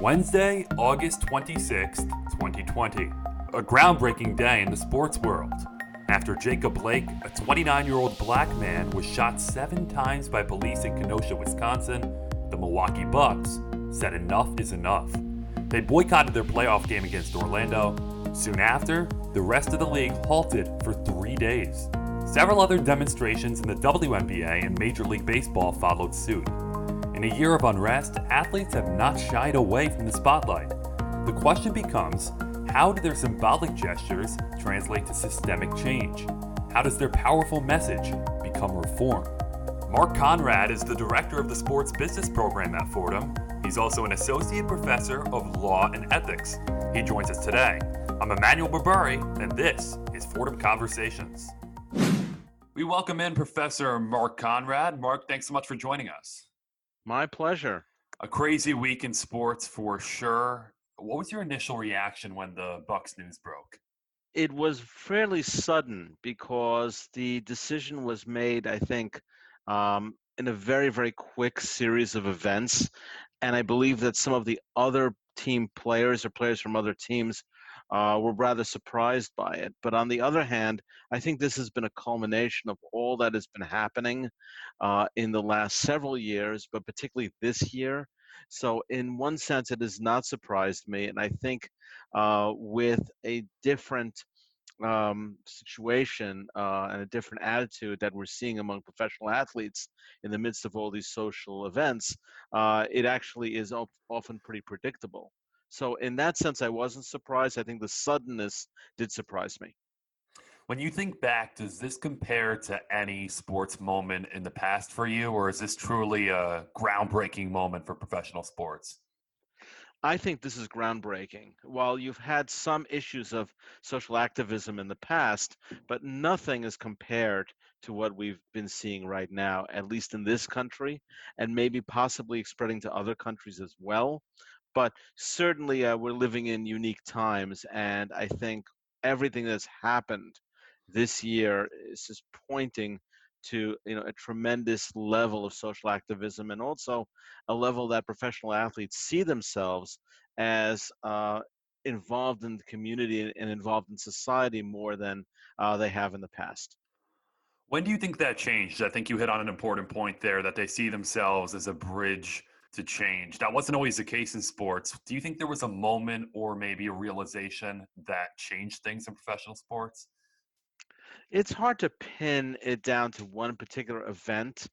Wednesday, August 26th, 2020. A groundbreaking day in the sports world. After Jacob Blake, a 29 year old black man, was shot seven times by police in Kenosha, Wisconsin, the Milwaukee Bucks said enough is enough. They boycotted their playoff game against Orlando. Soon after, the rest of the league halted for three days. Several other demonstrations in the WNBA and Major League Baseball followed suit. In a year of unrest, athletes have not shied away from the spotlight. The question becomes how do their symbolic gestures translate to systemic change? How does their powerful message become reform? Mark Conrad is the director of the sports business program at Fordham. He's also an associate professor of law and ethics. He joins us today. I'm Emmanuel Berberi, and this is Fordham Conversations. We welcome in Professor Mark Conrad. Mark, thanks so much for joining us. My pleasure. A crazy week in sports for sure. What was your initial reaction when the Bucks news broke? It was fairly sudden because the decision was made, I think, um, in a very, very quick series of events. And I believe that some of the other team players or players from other teams uh, were rather surprised by it. But on the other hand, I think this has been a culmination of all that has been happening uh, in the last several years, but particularly this year. So, in one sense, it has not surprised me. And I think uh, with a different um, situation uh, and a different attitude that we're seeing among professional athletes in the midst of all these social events, uh, it actually is often pretty predictable. So in that sense, I wasn't surprised. I think the suddenness did surprise me. When you think back, does this compare to any sports moment in the past for you, or is this truly a groundbreaking moment for professional sports? I think this is groundbreaking. While you've had some issues of social activism in the past, but nothing is compared to what we've been seeing right now, at least in this country, and maybe possibly spreading to other countries as well but certainly uh, we're living in unique times and i think everything that's happened this year is just pointing to you know a tremendous level of social activism and also a level that professional athletes see themselves as uh, involved in the community and involved in society more than uh, they have in the past. When do you think that changed? I think you hit on an important point there that they see themselves as a bridge to change. That wasn't always the case in sports. Do you think there was a moment or maybe a realization that changed things in professional sports? It's hard to pin it down to one particular event,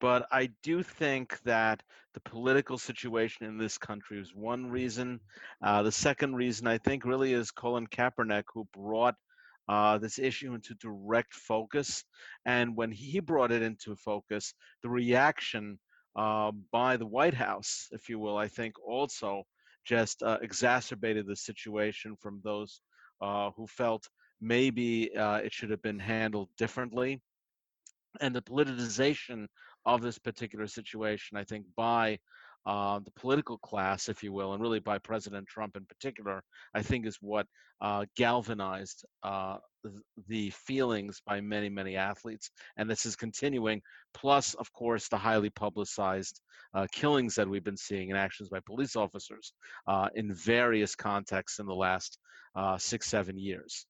but I do think that the political situation in this country is one reason. Uh, the second reason, I think, really is Colin Kaepernick, who brought uh, this issue into direct focus. And when he brought it into focus, the reaction uh, by the White House, if you will, I think also just uh, exacerbated the situation from those uh, who felt maybe uh, it should have been handled differently. And the politicization of this particular situation, I think, by uh, the political class, if you will, and really by President Trump in particular, I think is what uh, galvanized uh, the feelings by many, many athletes. And this is continuing, plus, of course, the highly publicized uh, killings that we've been seeing and actions by police officers uh, in various contexts in the last uh, six, seven years.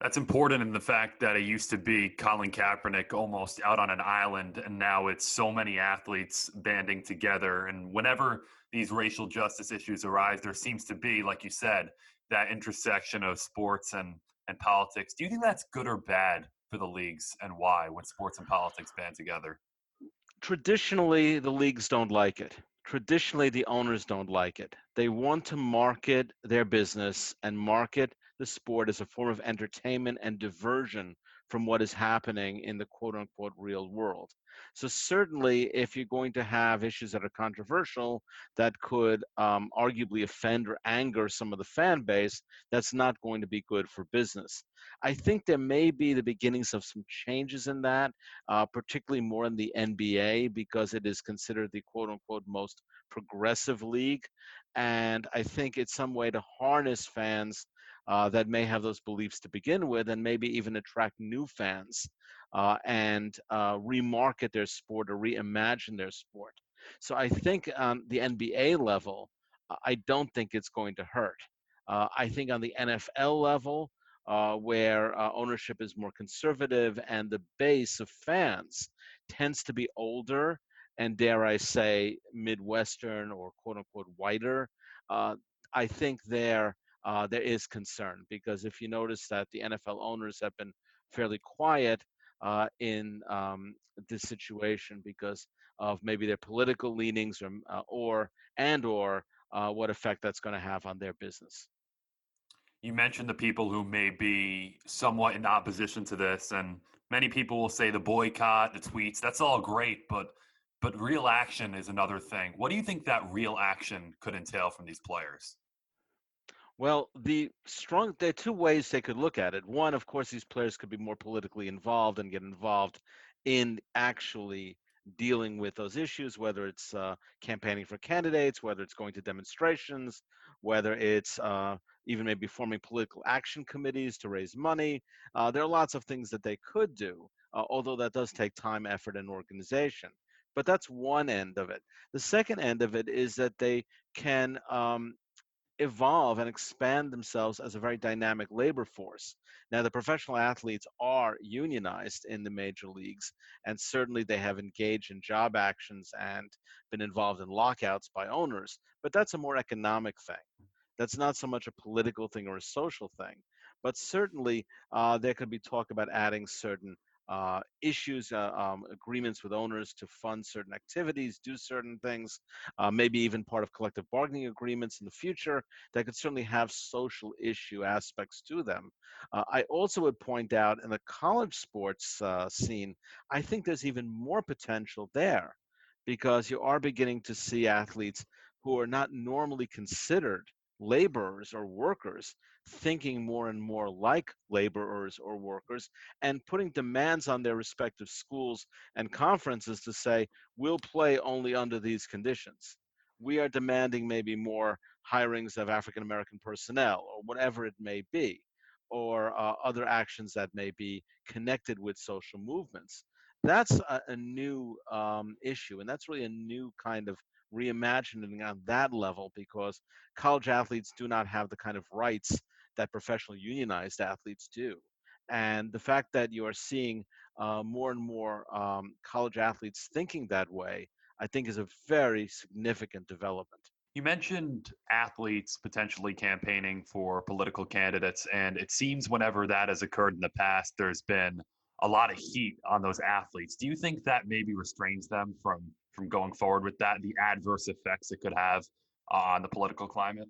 That's important in the fact that it used to be Colin Kaepernick almost out on an island, and now it's so many athletes banding together. And whenever these racial justice issues arise, there seems to be, like you said, that intersection of sports and, and politics. Do you think that's good or bad for the leagues, and why when sports and politics band together? Traditionally, the leagues don't like it. Traditionally, the owners don't like it. They want to market their business and market the sport as a form of entertainment and diversion from what is happening in the quote unquote real world. So, certainly, if you're going to have issues that are controversial that could um, arguably offend or anger some of the fan base, that's not going to be good for business. I think there may be the beginnings of some changes in that, uh, particularly more in the NBA because it is considered the quote unquote most progressive league. And I think it's some way to harness fans uh, that may have those beliefs to begin with and maybe even attract new fans uh, and uh, remarket their sport or reimagine their sport. So I think on the NBA level, I don't think it's going to hurt. Uh, I think on the NFL level, uh, where uh, ownership is more conservative and the base of fans tends to be older and, dare I say, Midwestern or quote unquote whiter, uh, I think there uh, there is concern because if you notice that the NFL owners have been fairly quiet uh, in um, this situation because of maybe their political leanings or, uh, or and or uh, what effect that's going to have on their business. You mentioned the people who may be somewhat in opposition to this, and many people will say the boycott, the tweets, that's all great, but but real action is another thing. What do you think that real action could entail from these players? Well, the strong there are two ways they could look at it. One, of course, these players could be more politically involved and get involved in actually dealing with those issues, whether it's uh, campaigning for candidates, whether it's going to demonstrations, whether it's uh, even maybe forming political action committees to raise money. Uh, there are lots of things that they could do, uh, although that does take time, effort, and organization. But that's one end of it. The second end of it is that they can um, evolve and expand themselves as a very dynamic labor force. Now, the professional athletes are unionized in the major leagues, and certainly they have engaged in job actions and been involved in lockouts by owners, but that's a more economic thing. That's not so much a political thing or a social thing. But certainly, uh, there could be talk about adding certain uh, issues, uh, um, agreements with owners to fund certain activities, do certain things, uh, maybe even part of collective bargaining agreements in the future that could certainly have social issue aspects to them. Uh, I also would point out in the college sports uh, scene, I think there's even more potential there because you are beginning to see athletes who are not normally considered laborers or workers thinking more and more like laborers or workers and putting demands on their respective schools and conferences to say, we'll play only under these conditions. We are demanding maybe more hirings of African American personnel or whatever it may be, or uh, other actions that may be connected with social movements. That's a, a new um, issue, and that's really a new kind of reimagining on that level because college athletes do not have the kind of rights that professional unionized athletes do. And the fact that you are seeing uh, more and more um, college athletes thinking that way, I think is a very significant development. You mentioned athletes potentially campaigning for political candidates, and it seems whenever that has occurred in the past, there's been a lot of heat on those athletes. Do you think that maybe restrains them from from going forward with that, the adverse effects it could have on the political climate?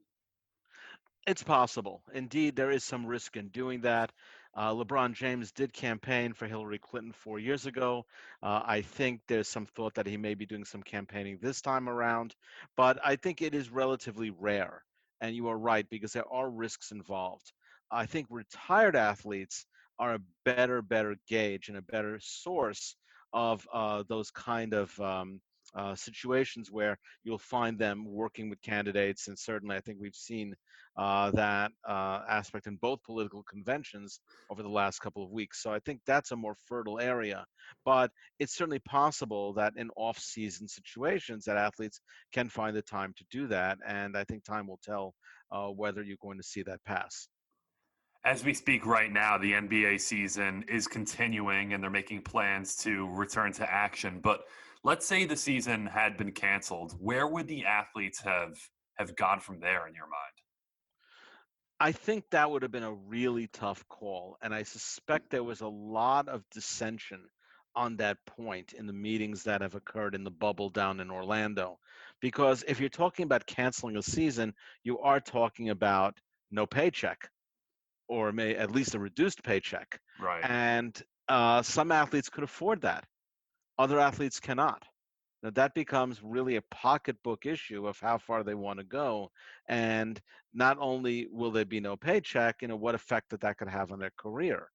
It's possible. Indeed, there is some risk in doing that. Uh, LeBron James did campaign for Hillary Clinton four years ago. Uh, I think there's some thought that he may be doing some campaigning this time around, but I think it is relatively rare. And you are right, because there are risks involved. I think retired athletes are a better, better gauge and a better source of uh, those kind of um, uh, situations where you'll find them working with candidates. And certainly, I think we've seen uh, that uh, aspect in both political conventions over the last couple of weeks. So I think that's a more fertile area. But it's certainly possible that in off season situations, that athletes can find the time to do that. And I think time will tell uh, whether you're going to see that pass. As we speak right now, the NBA season is continuing and they're making plans to return to action. But let's say the season had been canceled, where would the athletes have have gone from there in your mind? I think that would have been a really tough call, and I suspect there was a lot of dissension on that point in the meetings that have occurred in the bubble down in Orlando. Because if you're talking about canceling a season, you are talking about no paycheck or may at least a reduced paycheck. Right. And uh, some athletes could afford that other athletes cannot. Now that becomes really a pocketbook issue of how far they want to go, and not only will there be no paycheck, you know what effect that that could have on their career,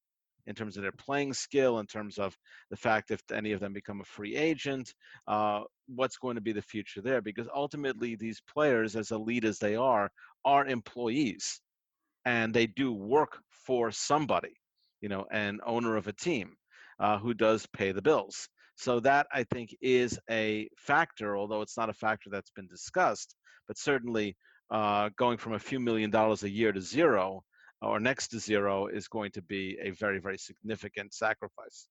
in terms of their playing skill, in terms of the fact if any of them become a free agent, uh, what's going to be the future there? Because ultimately, these players, as elite as they are, are employees, and they do work for somebody, you know, an owner of a team uh, who does pay the bills. So that I think is a factor, although it's not a factor that's been discussed. But certainly, uh, going from a few million dollars a year to zero or next to zero is going to be a very, very significant sacrifice.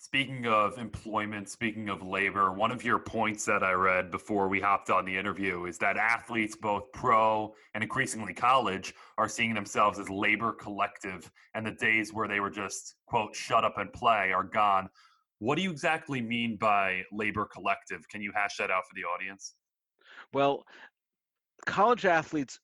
Speaking of employment, speaking of labor, one of your points that I read before we hopped on the interview is that athletes, both pro and increasingly college, are seeing themselves as labor collective, and the days where they were just, quote, shut up and play are gone. What do you exactly mean by labor collective? Can you hash that out for the audience? Well, college athletes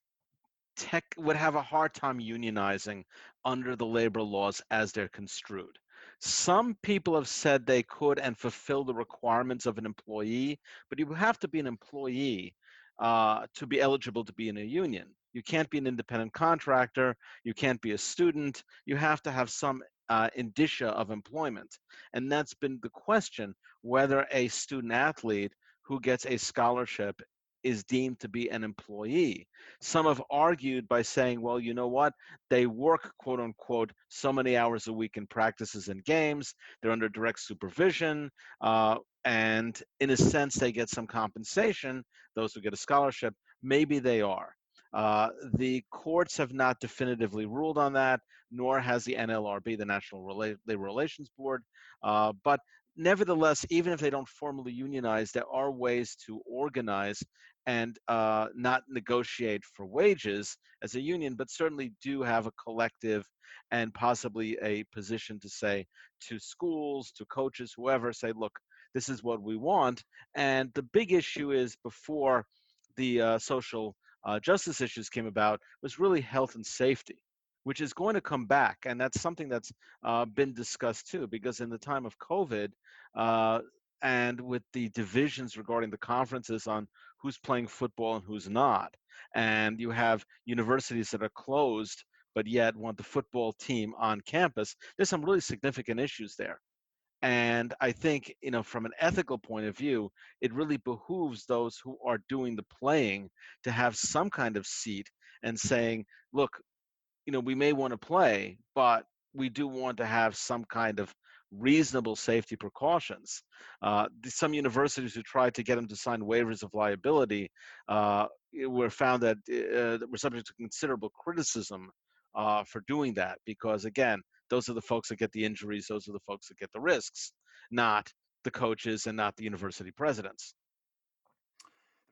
tech would have a hard time unionizing under the labor laws as they're construed. Some people have said they could and fulfill the requirements of an employee, but you have to be an employee uh, to be eligible to be in a union. You can't be an independent contractor. You can't be a student. You have to have some uh, indicia of employment. And that's been the question whether a student athlete who gets a scholarship is deemed to be an employee. Some have argued by saying, well, you know what? They work, quote unquote, so many hours a week in practices and games. They're under direct supervision. Uh, and in a sense, they get some compensation. Those who get a scholarship, maybe they are. Uh, the courts have not definitively ruled on that, nor has the NLRB, the National Rela- Labor Relations Board. Uh, but nevertheless, even if they don't formally unionize, there are ways to organize and uh, not negotiate for wages as a union, but certainly do have a collective and possibly a position to say to schools, to coaches, whoever, say, look, this is what we want. And the big issue is before the uh, social uh, justice issues came about was really health and safety which is going to come back. And that's something that's uh, been discussed too, because in the time of COVID, uh, and with the divisions regarding the conferences on who's playing football and who's not. And you have universities that are closed, but yet want the football team on campus. There's some really significant issues there. And I think, you know, from an ethical point of view, it really behooves those who are doing the playing to have some kind of seat and saying, look, you know, we may want to play, but we do want to have some kind of reasonable safety precautions. Uh, some universities who tried to get them to sign waivers of liability uh, were found that uh, were subject to considerable criticism uh, for doing that because, again, those are the folks that get the injuries, those are the folks that get the risks, not the coaches and not the university presidents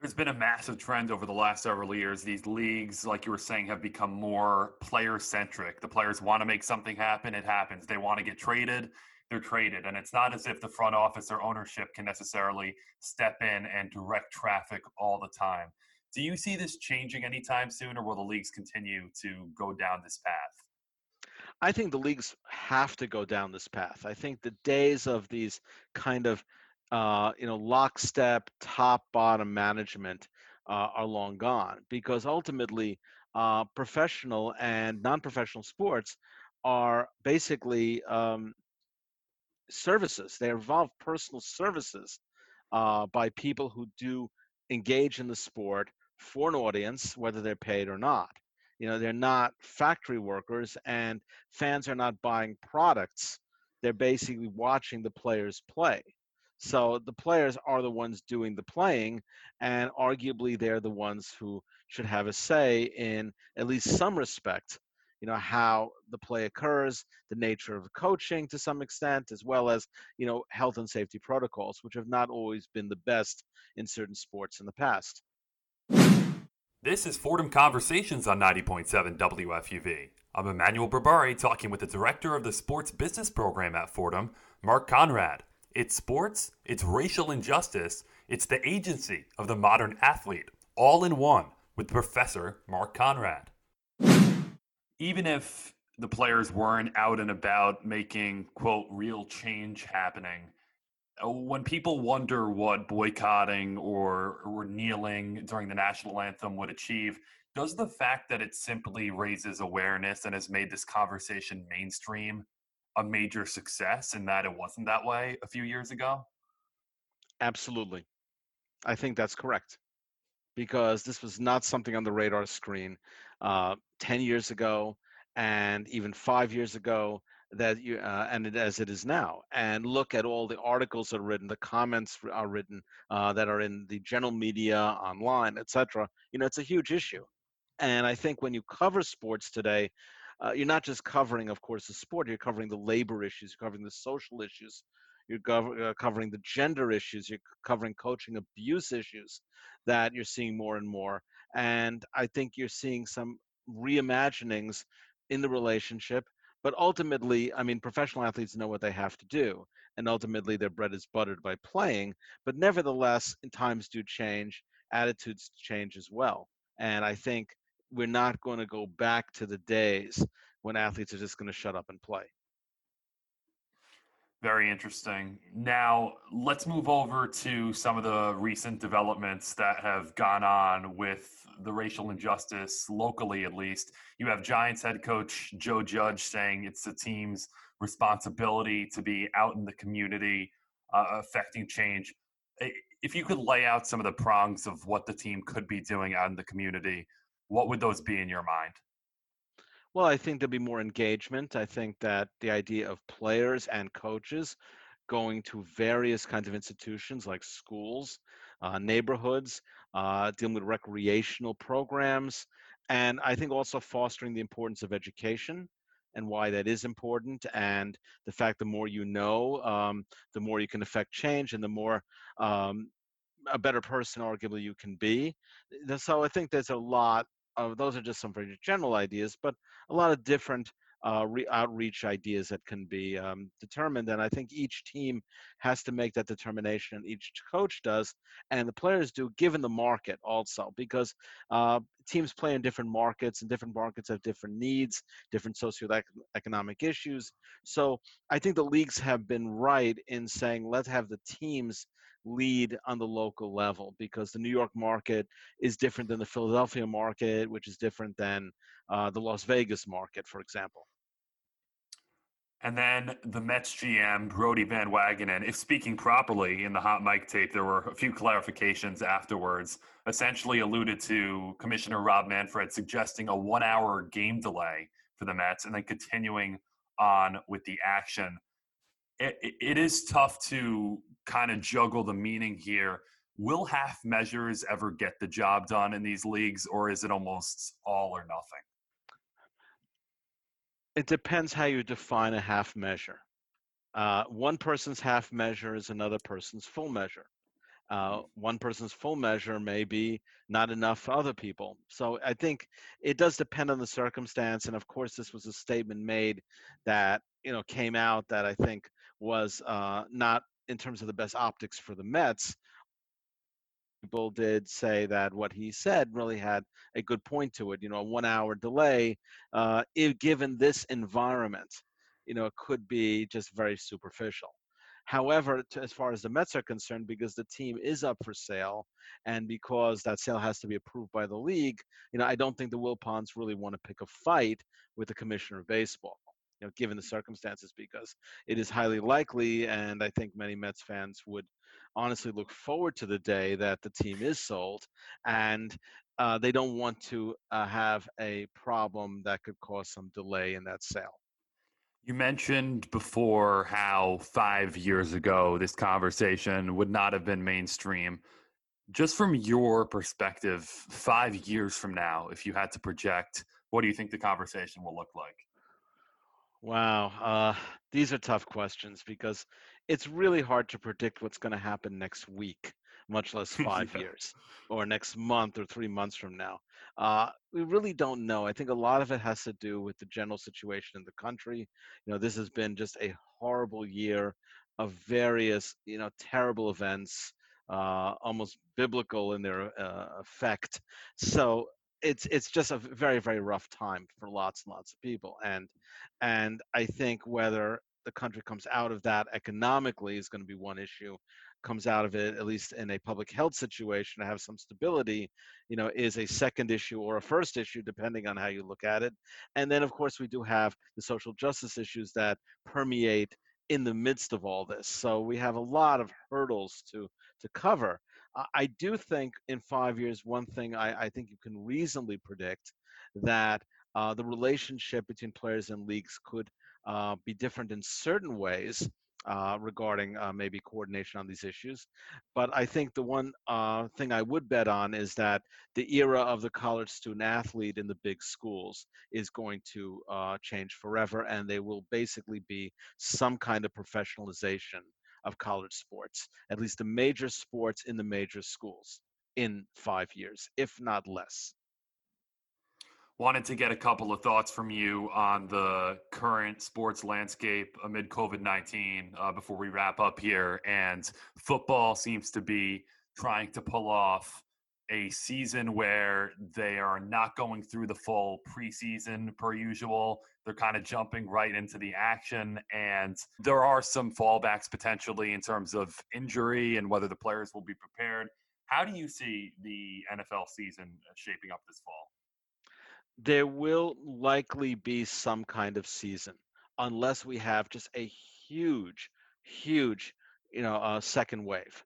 there's been a massive trend over the last several years. These leagues, like you were saying, have become more player centric. The players want to make something happen, it happens. They want to get traded, they're traded. And it's not as if the front office or ownership can necessarily step in and direct traffic all the time. Do you see this changing anytime soon, or will the leagues continue to go down this path? I think the leagues have to go down this path. I think the days of these kind of uh, you know lockstep top bottom management uh, are long gone because ultimately uh, professional and non-professional sports are basically um, services. They involve personal services uh, by people who do engage in the sport for an audience, whether they're paid or not. You know, they're not factory workers, and fans are not buying products. They're basically watching the players play. So the players are the ones doing the playing, and arguably they're the ones who should have a say in at least some respect you know how the play occurs the nature of coaching to some extent as well as you know health and safety protocols which have not always been the best in certain sports in the past this is fordham conversations on 90.7 wfuv i'm emmanuel berbari talking with the director of the sports business program at fordham mark conrad. It's sports it's racial injustice it's the agency of the modern athlete all in one with professor mark conrad. Even if the players weren't out and about making quote real change happening when people wonder what boycotting or, or kneeling during the national anthem would achieve does the fact that it simply raises awareness and has made this conversation mainstream a major success in that it wasn't that way a few years ago? Absolutely. I think that's correct. Because this was not something on the radar screen uh, 10 years ago and even five years ago that you uh, and it, as it is now and look at all the articles that are written the comments are written uh, that are in the general media online etc you know it's a huge issue. And i think when you cover sports today uh, you're not just covering of course the sport you're covering the labor issues you're covering the social issues you're gov- uh, covering the gender issues you're covering coaching abuse issues that you're seeing more and more. And i think you're seeing some reimaginings in the relationship but ultimately, I mean, professional athletes know what they have to do, and ultimately their bread is buttered by playing. But nevertheless, times do change, attitudes change as well. And I think we're not going to go back to the days when athletes are just going to shut up and play. Very interesting. Now, let's move over to some of the recent developments that have gone on with the racial injustice locally, at least. You have Giants head coach Joe Judge saying it's the team's responsibility to be out in the community, uh, affecting change. If you could lay out some of the prongs of what the team could be doing out in the community, what would those be in your mind? Well, I think there'll be more engagement. I think that the idea of players and coaches going to various kinds of institutions like schools, uh, neighborhoods, uh, dealing with recreational programs, and I think also fostering the importance of education and why that is important, and the fact the more you know, um, the more you can affect change, and the more um, a better person, arguably, you can be. So I think there's a lot uh, those are just some very general ideas, but a lot of different uh, re- outreach ideas that can be um, determined. And I think each team has to make that determination, each coach does, and the players do, given the market also, because uh, teams play in different markets, and different markets have different needs, different socioeconomic issues. So I think the leagues have been right in saying let's have the teams lead on the local level because the New York market is different than the Philadelphia market, which is different than uh, the Las Vegas market, for example. And then the Mets GM, Brodie Van Wagenen, if speaking properly in the hot mic tape, there were a few clarifications afterwards, essentially alluded to Commissioner Rob Manfred suggesting a one hour game delay for the Mets and then continuing on with the action. it, it is tough to kind of juggle the meaning here. Will half measures ever get the job done in these leagues, or is it almost all or nothing? It depends how you define a half measure. Uh, one person's half measure is another person's full measure. Uh, mm. one person's full measure may be not enough for other people. So I think it does depend on the circumstance. And of course, this was a statement made that you know came out that I think was uh, not in terms of the best optics for the Mets, people did say that what he said really had a good point to it. You know, a one-hour delay, uh, if given this environment, you know, it could be just very superficial. However, to, as far as the Mets are concerned, because the team is up for sale, and because that sale has to be approved by the league, you know, I don't think the Wilpons really want to pick a fight with the commissioner of baseball you know, given the circumstances, because it is highly likely, and I think many Mets fans would honestly look forward to the day that the team is sold, and uh, they don't want to uh, have a problem that could cause some delay in that sale. You mentioned before how five years ago this conversation would not have been mainstream. Just from your perspective, five years from now, if you had to project, what do you think the conversation will look like? Wow, uh, these are tough questions because it's really hard to predict what's going to happen next week, much less five yeah. years or next month or three months from now. Uh, we really don't know. I think a lot of it has to do with the general situation in the country. You know, this has been just a horrible year of various, you know, terrible events, uh, almost biblical in their uh, effect. So it's it's just a very very rough time for lots and lots of people and and i think whether the country comes out of that economically is going to be one issue comes out of it at least in a public health situation to have some stability you know is a second issue or a first issue depending on how you look at it and then of course we do have the social justice issues that permeate in the midst of all this so we have a lot of hurdles to to cover. I do think in five years, one thing I, I think you can reasonably predict that uh, the relationship between players and leagues could uh, be different in certain ways uh, regarding uh, maybe coordination on these issues. But I think the one uh, thing I would bet on is that the era of the college student athlete in the big schools is going to uh, change forever, and there will basically be some kind of professionalization of college sports, at least the major sports in the major schools in five years, if not less wanted to get a couple of thoughts from you on the current sports landscape amid COVID 19 uh, before we wrap up here. And football seems to be trying to pull off a season where they are not going through the full preseason per usual. They're kind of jumping right into the action. And there are some fallbacks potentially in terms of injury and whether the players will be prepared. How do you see the NFL season shaping up this fall? There will likely be some kind of season unless we have just a huge, huge, you know, uh, second wave.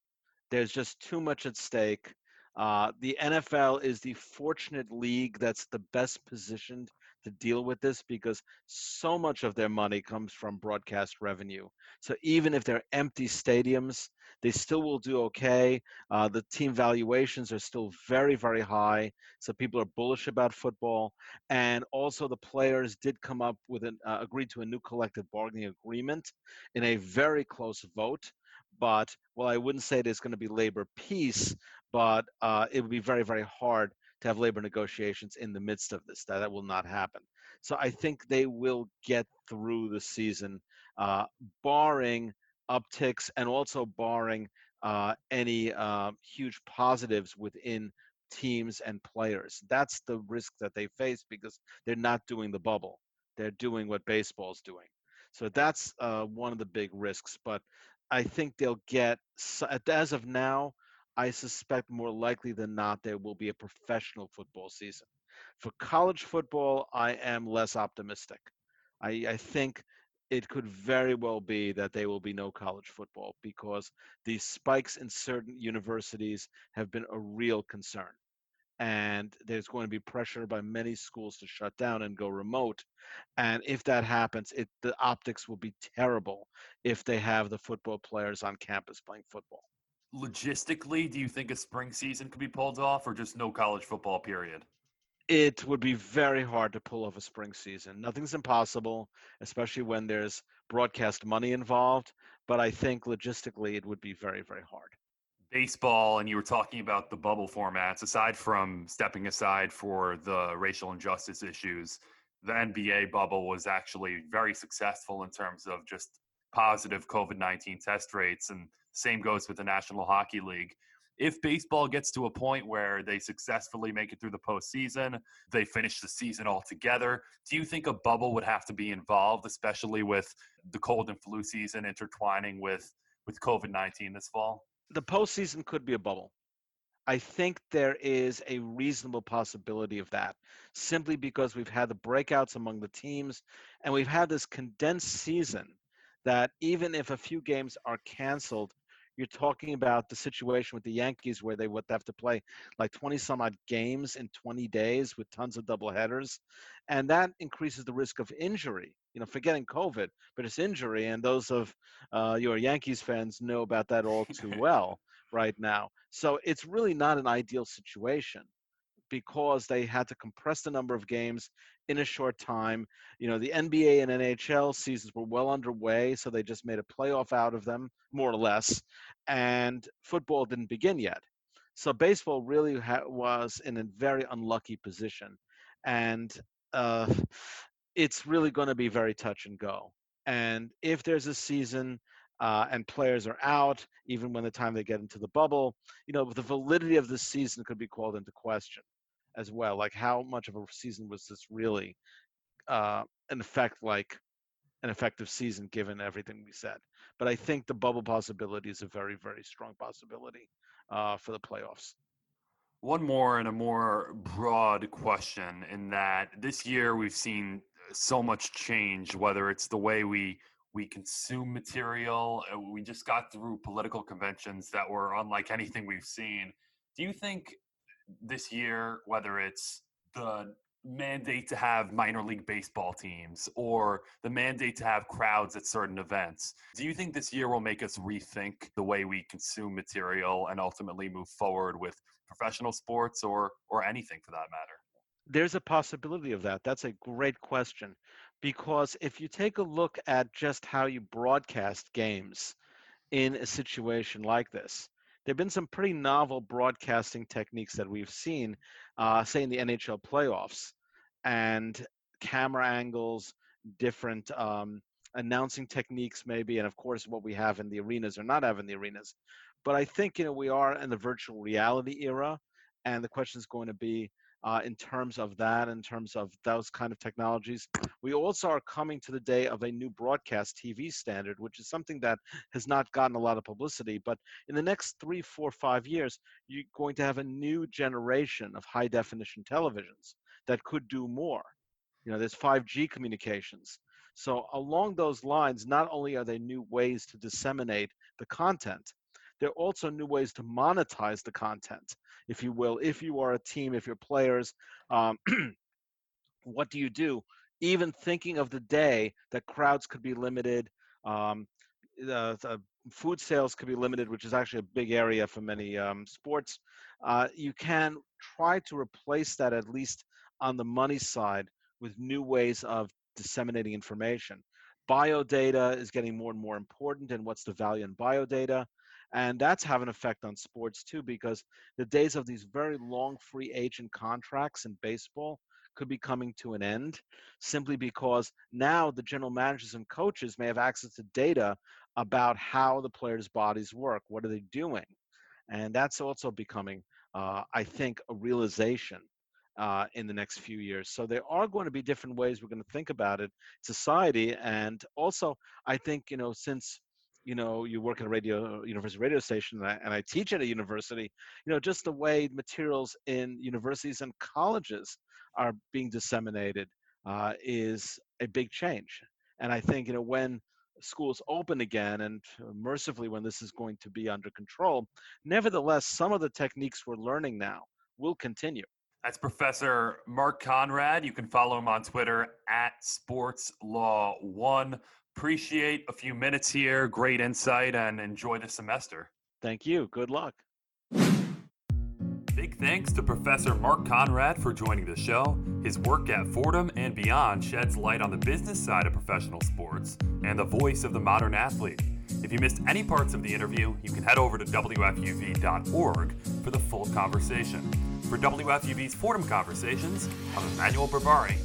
There's just too much at stake. Uh, the NFL is the fortunate league that's the best positioned to deal with this because so much of their money comes from broadcast revenue. So even if they're empty stadiums, they still will do okay. Uh, the team valuations are still very, very high. So people are bullish about football. And also, the players did come up with an uh, agreed to a new collective bargaining agreement in a very close vote. But well, I wouldn't say there's going to be labor peace, but uh, it would be very, very hard to have labor negotiations in the midst of this. That, that will not happen. So I think they will get through the season, uh, barring upticks and also barring uh, any uh, huge positives within teams and players. That's the risk that they face because they're not doing the bubble. They're doing what baseball's doing. So that's uh, one of the big risks. But I think they'll get, as of now, I suspect more likely than not there will be a professional football season. For college football, I am less optimistic. I, I think it could very well be that there will be no college football because these spikes in certain universities have been a real concern. And there's going to be pressure by many schools to shut down and go remote. And if that happens, it, the optics will be terrible if they have the football players on campus playing football logistically, do you think a spring season could be pulled off or just no college football period? It would be very hard to pull off a spring season. Nothing's impossible, especially when there's broadcast money involved. But I think logistically, it would be very, very hard. Baseball, and you were talking about the bubble formats, aside from stepping aside for the racial injustice issues, the NBA bubble was actually very successful in terms of just positive COVID 19 test rates. And same goes with the National Hockey League. If baseball gets to a point where they successfully make it through the postseason, they finish the season altogether, do you think a bubble would have to be involved, especially with the cold and flu season intertwining with, with COVID 19 this fall? The postseason could be a bubble. I think there is a reasonable possibility of that simply because we've had the breakouts among the teams and we've had this condensed season that even if a few games are canceled, you're talking about the situation with the Yankees where they would have to play like 20 some odd games in 20 days with tons of double headers. And that increases the risk of injury, you know, forgetting COVID, but it's injury. And those of uh, your Yankees fans know about that all too well right now. So it's really not an ideal situation because they had to compress the number of games in a short time. You know, the NBA and NHL seasons were well underway, so they just made a playoff out of them, more or less, and football didn't begin yet. So baseball really ha- was in a very unlucky position, and uh, it's really going to be very touch and go. And if there's a season uh, and players are out, even when the time they get into the bubble, you know, the validity of the season could be called into question as well. Like how much of a season was this really uh, effect like an effective season given everything we said. But I think the bubble possibility is a very, very strong possibility uh, for the playoffs. One more and a more broad question in that this year we've seen so much change, whether it's the way we we consume material. Uh, we just got through political conventions that were unlike anything we've seen. Do you think this year, whether it's the mandate to have minor league baseball teams or the mandate to have crowds at certain events. Do you think this year will make us rethink the way we consume material and ultimately move forward with professional sports or or anything for that matter? There's a possibility of that. That's a great question because if you take a look at just how you broadcast games in a situation like this, there have been some pretty novel broadcasting techniques that we've seen, uh, say in the NHL playoffs, and camera angles, different um, announcing techniques, maybe, and of course what we have in the arenas or not have in the arenas. But I think you know we are in the virtual reality era, and the question is going to be uh, in terms of that, in terms of those kind of technologies. We also are coming to the day of a new broadcast TV standard, which is something that has not gotten a lot of publicity. But in the next three, four, five years, you're going to have a new generation of high definition televisions that could do more. You know, there's 5G communications. So along those lines, not only are there new ways to disseminate the content, there are also new ways to monetize the content, if you will. If you are a team, if you're players, um, what do you do? Even thinking of the day that crowds could be limited, um, the food sales could be limited, which is actually a big area for many um, sports. Uh, you can try to replace that at least on the money side with new ways of disseminating information. Biodata is getting more and more important, and what's the value in biodata? And that's having an effect on sports too, because the days of these very long free agent contracts in baseball could be coming to an end simply because now the general managers and coaches may have access to data about how the players' bodies work. What are they doing? And that's also becoming, uh, I think, a realization uh, in the next few years. So there are going to be different ways we're going to think about it, society, and also I think you know since you know you work at a radio university radio station and I, and I teach at a university you know just the way materials in universities and colleges are being disseminated uh, is a big change. And i think you know when schools open again and mercifully when this is going to be under control nevertheless some of the techniques we're learning now will continue. That's Professor Mark Conrad. You can follow him on Twitter at Sports Law One appreciate a few minutes here. Great insight and enjoy the semester. Thank you. Good luck. Big thanks to Professor Mark Conrad for joining the show. His work at Fordham and beyond sheds light on the business side of professional sports and the voice of the modern athlete. If you missed any parts of the interview, you can head over to WFUV.org for the full conversation. For WFUV's Fordham Conversations, I'm Emmanuel Barbari.